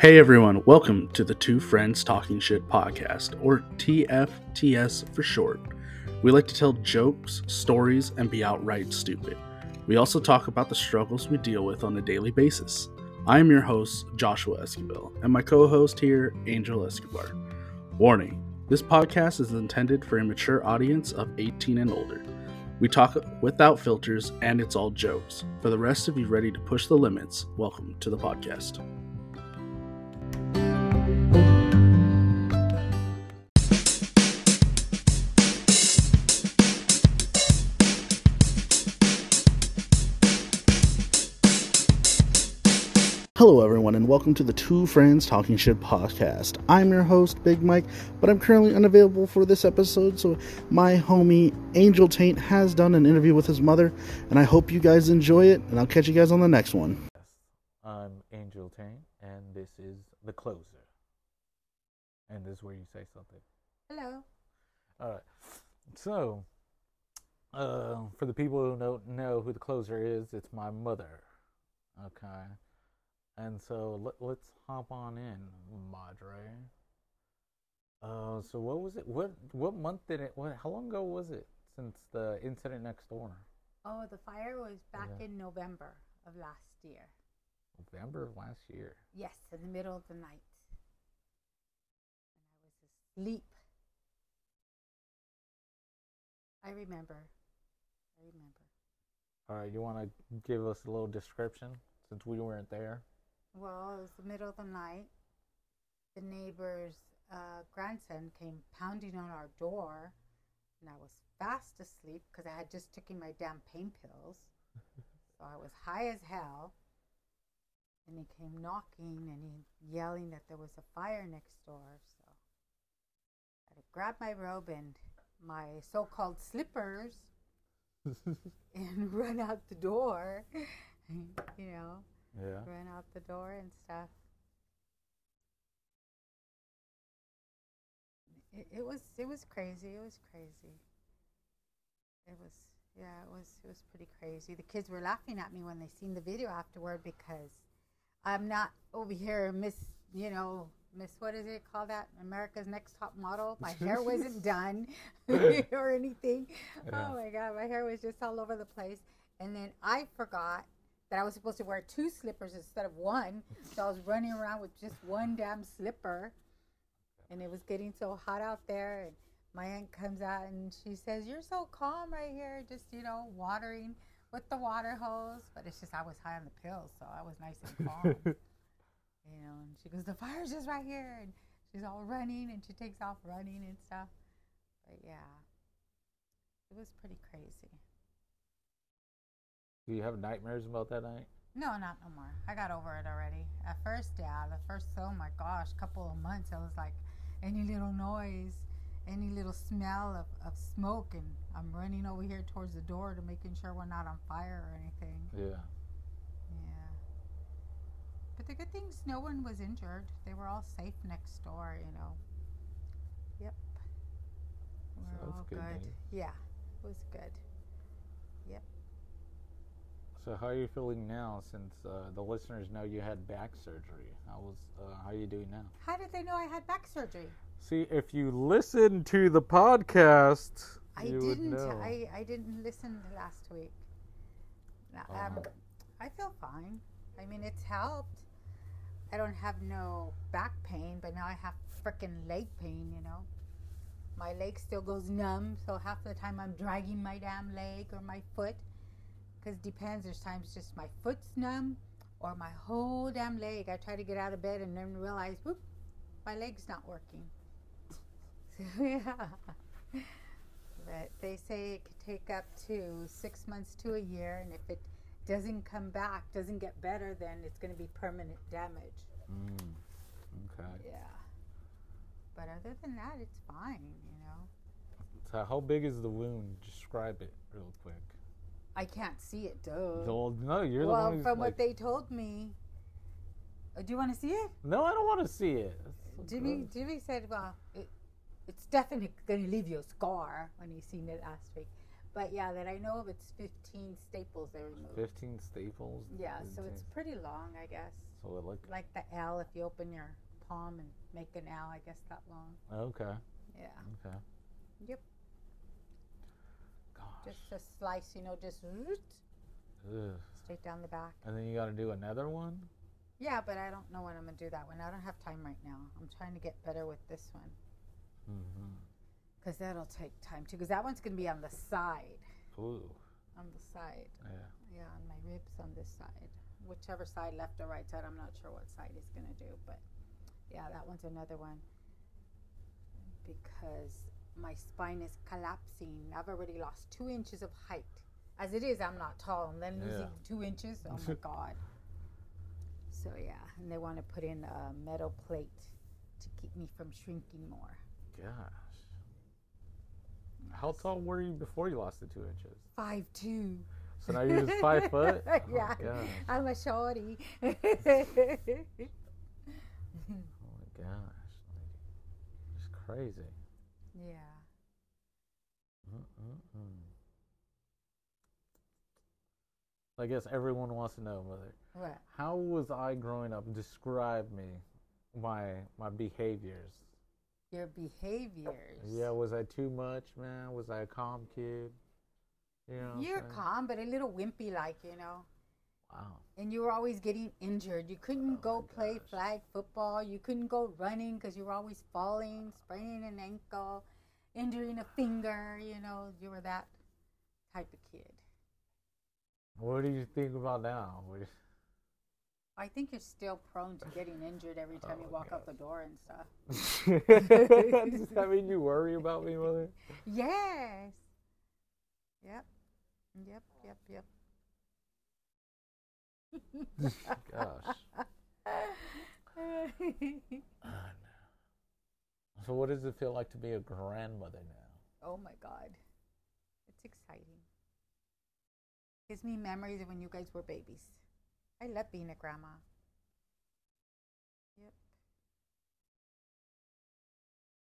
Hey everyone, welcome to the Two Friends Talking Shit podcast, or TFTS for short. We like to tell jokes, stories, and be outright stupid. We also talk about the struggles we deal with on a daily basis. I am your host, Joshua Escobar, and my co host here, Angel Escobar. Warning this podcast is intended for a mature audience of 18 and older. We talk without filters, and it's all jokes. For the rest of you ready to push the limits, welcome to the podcast. Welcome to the Two Friends Talking Shit podcast. I'm your host, Big Mike, but I'm currently unavailable for this episode, so my homie Angel Taint has done an interview with his mother, and I hope you guys enjoy it, and I'll catch you guys on the next one. I'm Angel Taint, and this is The Closer. And this is where you say something. Hello. All right. So, uh, for the people who don't know who The Closer is, it's my mother. Okay. And so let, let's hop on in, Madre. Uh, so what was it? What what month did it? What? How long ago was it since the incident next door? Oh, the fire was back Yeah. in November of last year. November of last year. Yes, in the middle of the night. And I was asleep. I remember. I remember. All right, you want to give us a little description since we weren't there? Well, it was the middle of the night. The neighbor's uh, grandson came pounding on our door, and I was fast asleep because I had just taken my damn pain pills. so I was high as hell. And he came knocking and he yelling that there was a fire next door. So I grabbed my robe and my so-called slippers and run out the door. you know Yeah. ran out the door and stuff. It, it was it was crazy. It was crazy. It was yeah, it was it was pretty crazy. The kids were laughing at me when they seen the video afterward because I'm not over here Miss, you know, Miss what is it called that? America's Next Top Model. My hair wasn't done or anything. Yeah. Oh my god, my hair was just all over the place. And then I forgot that I was supposed to wear two slippers instead of one. So I was running around with just one damn slipper. And it was getting so hot out there. And my aunt comes out and she says, You're so calm right here, just, you know, watering with the water hose. But it's just I was high on the pills, so I was nice and calm. you know, and she goes, The fire's just right here. And she's all running and she takes off running and stuff. But yeah, it was pretty crazy. Do you have nightmares about that night? No, not no more. I got over it already. At first, yeah, the first, oh my gosh, couple of months, I was like, any little noise, any little smell of, of smoke, and I'm running over here towards the door to making sure we're not on fire or anything. Yeah. Yeah. But the good thing is no one was injured. They were all safe next door, you know. Yep. We're all good good. Yeah, it was good. Yep. So how are you feeling now since uh, the listeners know you had back surgery? How was uh, how are you doing now? How did they know I had back surgery? See, if you listen to the podcast, I didn't. know. I, I didn't listen last week. Um, Uh-huh. I feel fine. I mean, it's helped. I don't have no back pain, but now I have freaking leg pain. You know, my leg still goes numb. So half the time I'm dragging my damn leg or my foot, because depends. There's times just my foot's numb or my whole damn leg. I try to get out of bed and then realize, whoop, my leg's not working. yeah. But they say it could take up to six months to a year, and if it doesn't come back, doesn't get better, then it's going to be permanent damage. Mm, okay. Yeah. But other than that, it's fine, you know. So how big is the wound? Describe it real quick. I can't see it, duh. Well, no, you're the well, one who's from like, what they told me. Uh, do you want to see it? No, I don't want to see it. So Jimmy, gross. Jimmy said, well, it, it's definitely going to leave you a scar when he seen it last week. But yeah, that I know of, it's 15 staples they removed. 15 staples. Yeah, so it's pretty long, I guess. So it look like the L. If you open your palm and make an L, I guess that long. okay. Yeah. Okay. Yep. Gosh. Just a slice, you know, just Ugh. straight down the back. And then you got to do another one. Yeah, but I don't know when I'm gonna do that one. I don't have time right now. I'm trying to get better with this one Mm-hmm. because that'll take time too. Because that one's gonna be on the side, Ooh. on the side. Yeah. Yeah, on my ribs on this side. Whichever side, left or right side, I'm not sure what side he's gonna do, but yeah, that one's another one. Because my spine is collapsing. I've already lost two inches of height. As it is, I'm not tall, and then losing Yeah. two inches, oh my god. So yeah, and they want to put in a metal plate to keep me from shrinking more. Gosh. How tall were you before you lost the two inches? Five two. So now you're just five foot. Oh, yeah. I'm a shorty. Oh my gosh. Like, it's crazy. yeah. Mm-mm-mm. I guess everyone wants to know, mother. What? How was I growing up? Describe me, my my behaviors. Your behaviors. Yeah, was I too much, man? Was I a calm kid? You know You're calm, but a little wimpy, like you know. Wow. And you were always getting injured. You couldn't Oh go play gosh. flag football. You couldn't go running because you were always falling, spraining an ankle, injuring a finger. You know, you were that type of kid. What do you think about now? I think you're still prone to getting injured every time you Oh, walk out the door and stuff. Does that mean you worry about me, mother? Yes. Yep. Yep. Yep. Yep. Gosh. So, what does it feel like to be a grandmother now? oh my God. It's exciting. Gives me memories of when you guys were babies. I love being a grandma. Yep.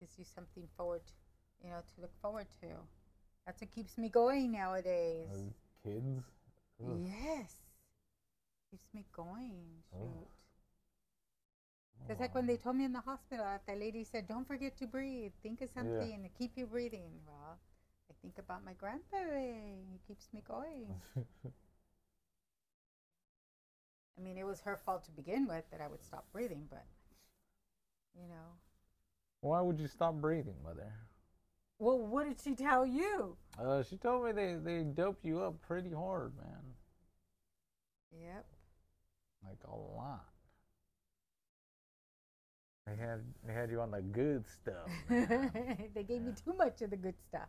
Gives you something forward, you know, to look forward to. That's what keeps me going nowadays. As kids? Ugh. Yes. Keeps me going. Oh. It's like when they told me in the hospital, that lady said, "Don't forget to breathe. Think of something to keep you breathing." Well, I think about my grandparent. He keeps me going. I mean, it was her fault to begin with that I would stop breathing, but you know. Why would you stop breathing, mother? Well, what did she tell you? Uh, she told me they, they dope you up pretty hard, man. Yep. Like a lot. They had they had you on the good stuff. they gave me too much of the good stuff,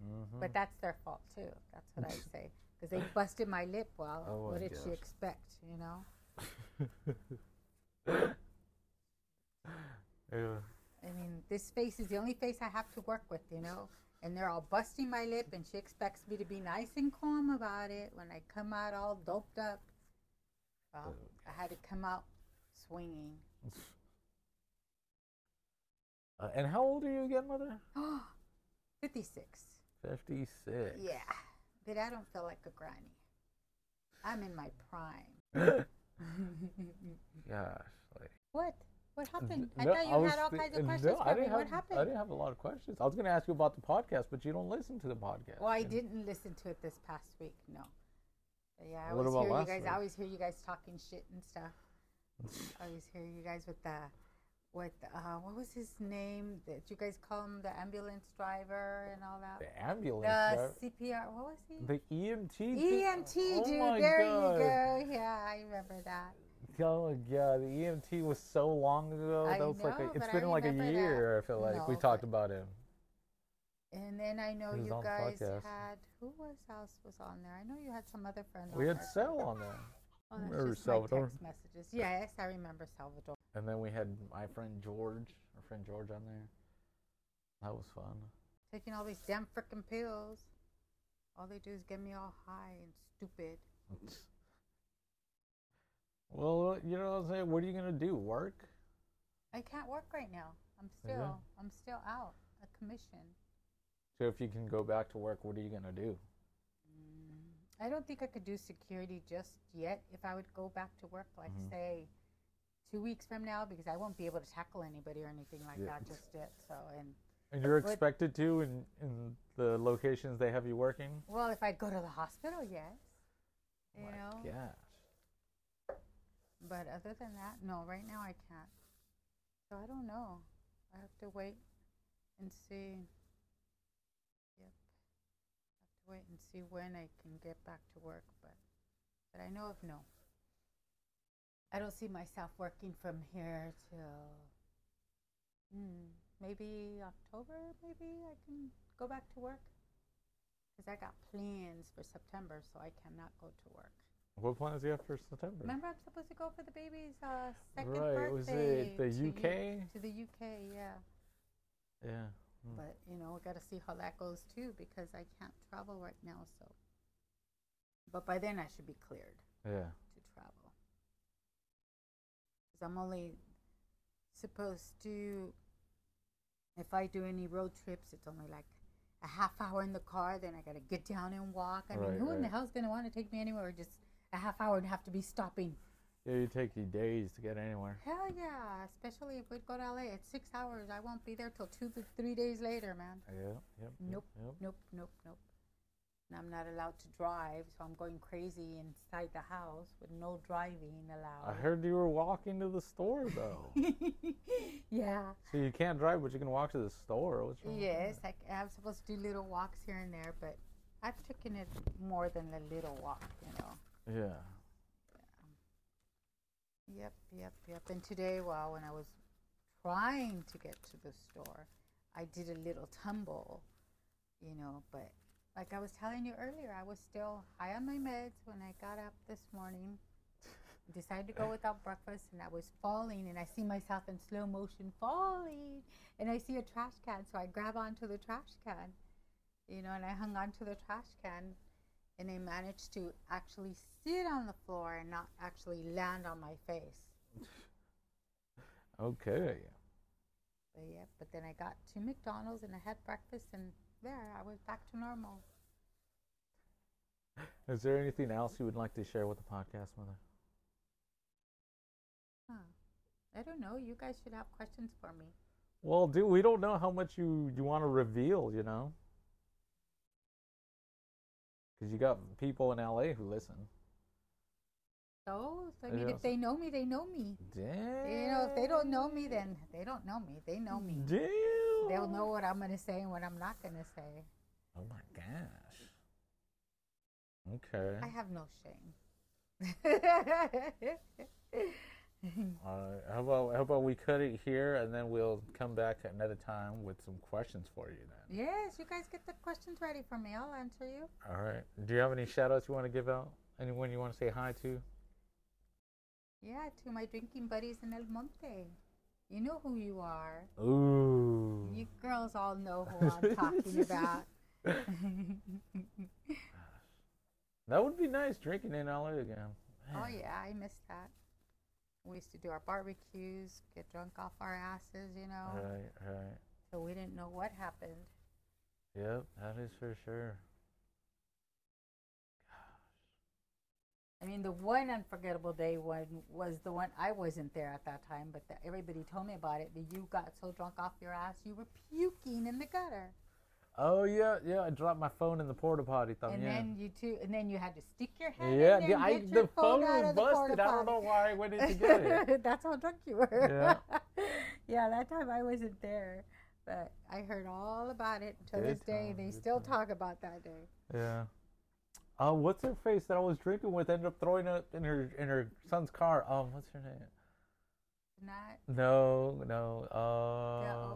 Mhm. but that's their fault too. That's what I say because they busted my lip. Well, Oh, what my did she expect? You know. yeah. I mean, this face is the only face I have to work with, you know. And they're all busting my lip, and she expects me to be nice and calm about it when I come out all doped up. Well, I had to come out swinging. Uh, and how old are you again, mother? 56. 56. Yeah. But I don't feel like a granny. I'm in my prime. Gosh. Like, what? What happened? I No, thought you was had all thi- kinds of no, questions I for me. didn't What have, happened? I didn't have a lot of questions. I was going to ask you about the podcast, but you don't listen to the podcast. Well, I didn't listen to it this past week. No. But yeah, I What always about hear you guys. week? I always hear you guys talking shit and stuff. I always hear you guys with the, with uh, what was his name? That you guys call him the ambulance driver and all that. The ambulance. The driver- CPR. What was he? The EMT. EMT, Oh dude. my there God. you go. Yeah, I remember that. Oh god, the EMT was so long ago. I that was like know, a, it's but I been like a remember that. year. I feel like we talked about him. And then I know you guys podcast. had who was else was on there? I know you had some other friends. We had. Cell on there, Oh, that's Remember just my Salvador? text messages. Yes, I remember Salvador. and then we had my friend George, our friend George, on there. That was fun. Taking all these damn frickin' pills. All they do is get me all high and stupid. Well, uh, you know what I'm saying. What are you gonna do? Work? I can't work right now. I'm Yeah. still, I'm still out a commission. So if you can go back to work, what are you gonna do? I don't think I could do security just yet. If I would go back to work, like Mhm. say two weeks from now because I won't be able to tackle anybody or anything like Yeah. that just yet. So and And you're But- expected to in in the locations they have you working. well, if I go to the hospital, yes, you My know. gosh. But other than that, no. Right now, I can't. So I don't know. I have to wait and see. Yep. I have to wait and see when I can get back to work. But but I know of no. I don't see myself working from here till hmm, maybe October. Maybe I can go back to work because I got plans for September, so I cannot go to work. What plans do you have for September? Remember, I'm supposed to go for the baby's uh, second right. Was birthday. it the to U- UK? to the UK, yeah. Yeah. Mm. But you know, we got to see how that goes too because I can't travel right now. So, but by then I should be cleared Yeah. to travel. Because I'm only supposed to, if I do any road trips, it's only like a half hour in the car. Then I got to get down and walk. I mean, Right, who in the right. hell's gonna want to take me anywhere? Just a half hour and have to be stopping. Yeah. You take you days to get anywhere. Hell yeah, especially if we go to LA. It's six hours. I won't be there till two to three days later, man. Yeah. Yep. Nope. Yep. Nope, nope, nope. And I'm not allowed to drive, so I'm going crazy inside the house with no driving allowed. I heard you were walking to the store though. yeah. so you can't drive, but you can walk to the store. Yes? I, I'm supposed to do little walks here and there, but I've taken it more than a little walk, you know. Yeah. Yep, yep, yep. And today, well, when I was trying to get to the store, I did a little tumble, you know. But like I was telling you earlier, I was still high on my meds when I got up this morning. Decided to go without breakfast, and I was falling, and I see myself in slow motion falling, and I see a trash can, so I grab onto the trash can, you know, and I hung onto the trash can, and I managed to actually sit on the floor and not actually land on my face. Okay. But yeah, but then I got to McDonald's and I had breakfast, and there I was back to normal. Is there anything else you would like to share with the podcast, Mother? Huh. I don't know. You guys should have questions for me. Well, dude, we don't know how much you you want to reveal, you know, because you got people in LA who listen. So, so I mean, if they know me, they know me. Damn. You know, if they don't know me, then they don't know me. They know me. Damn. They'll know what I'm gonna say and what I'm not gonna say. Oh my gosh. Okay. I have no shame. All right. How about how about we cut it here and then we'll come back another time with some questions for you then. yes, you guys get the questions ready for me. I'll answer you. All right. Do you have any shout outs you want to give out? Anyone you want to say hi to? Yeah, to my drinking buddies in El Monte. You know who you are. Ooh. You girls all know who I'm talking about. That would be nice drinking in LA again. oh yeah, I miss that. We used to do our barbecues, get drunk off our asses, you know. Right, right. So we didn't know what happened. Yep, that is for sure. Gosh. I mean, the one unforgettable day one was the one I wasn't there at that time, but the, everybody told me about it. That you got so drunk off your ass, you were puking in the gutter, Oh yeah, yeah. I dropped my phone in the porta potty. Thumb, and yeah. then you too, and then you had to stick your head. yeah, in there yeah. I, the phone out was busted. I don't know why I went in to get it. That's how drunk you were. Yeah. yeah, that time I wasn't there, but I heard all about it. To Good this day, time, they still time. talk about that day. Yeah. Uh, what's her face that I was drinking with ended up throwing up in her in her son's car? Um, what's her name? Not No, no. Uh,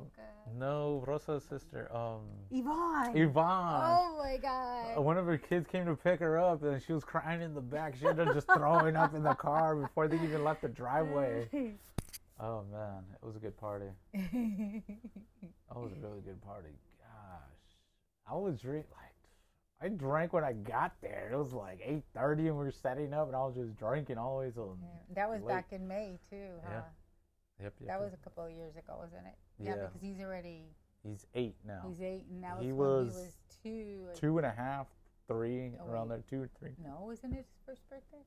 no, Rosa's sister. Um, Yvonne. Yvonne. Oh my God. Uh, One of her kids came to pick her up, and she was crying in the back. She ended up just throwing up in the car before they even left the driveway. Oh man, it was a good party. That was a really good party. Gosh, I was drink like I drank when I got there. It was like eight thirty, and we were setting up, and I was just drinking all the way till. Yeah, that was late. back in May too, huh? Yeah. Yep, yep, That was a couple of years ago, wasn't it? Yeah, Yeah. because he's already He's eight now. he's eight, and that was He when was he was two. Two and a half, three, Oh, around wait. there, two or three. No, wasn't it his first birthday?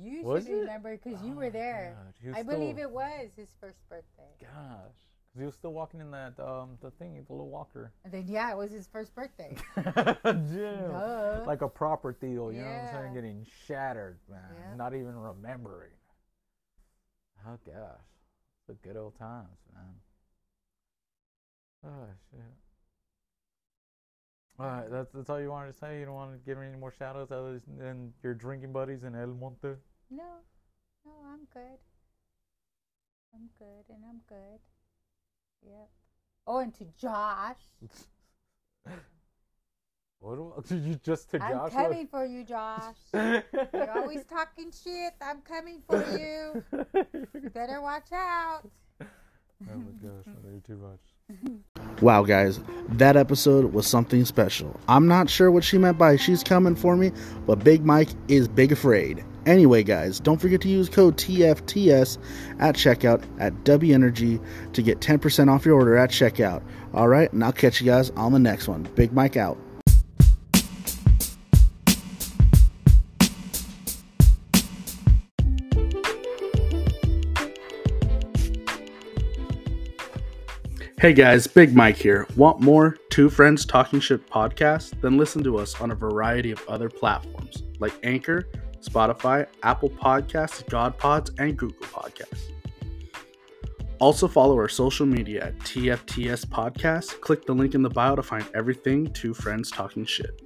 You Was should it? remember because you Oh were there. God, he I believe it was his first birthday. Gosh, because he was still walking in that um the thing, the little walker. And then yeah, it was his first birthday. yeah. Like a proper deal, you know what I'm saying? Getting shattered, man. Yeah. Not even remembering. Oh gosh, the good old times, man. Oh shit. All right, that's that's all you wanted to say. You don't want to give me any more shout outs other than your drinking buddies in El Monte. No, no, I'm good. I'm good, and I'm good. Yep. Oh, and to Josh, What do, you just to I'm coming for you, Josh. You're always talking shit. I'm coming for you. Better watch out. Oh my gosh, man, you're too much. Wow, guys, that episode was something special. I'm not sure what she meant by she's coming for me, but Big Mike is big afraid. Anyway, guys, don't forget to use code TFTS at checkout at W Energy to get 10% off your order at checkout. All right, and I'll catch you guys on the next one. Big Mike out. Hey guys, Big Mike here. Want more Two Friends Talking Shit podcast? Then listen to us on a variety of other platforms like Anchor, Spotify, Apple Podcasts, God Pods, and Google Podcasts. Also follow our social media at TFTS Podcast. Click the link in the bio to find everything Two Friends Talking Shit.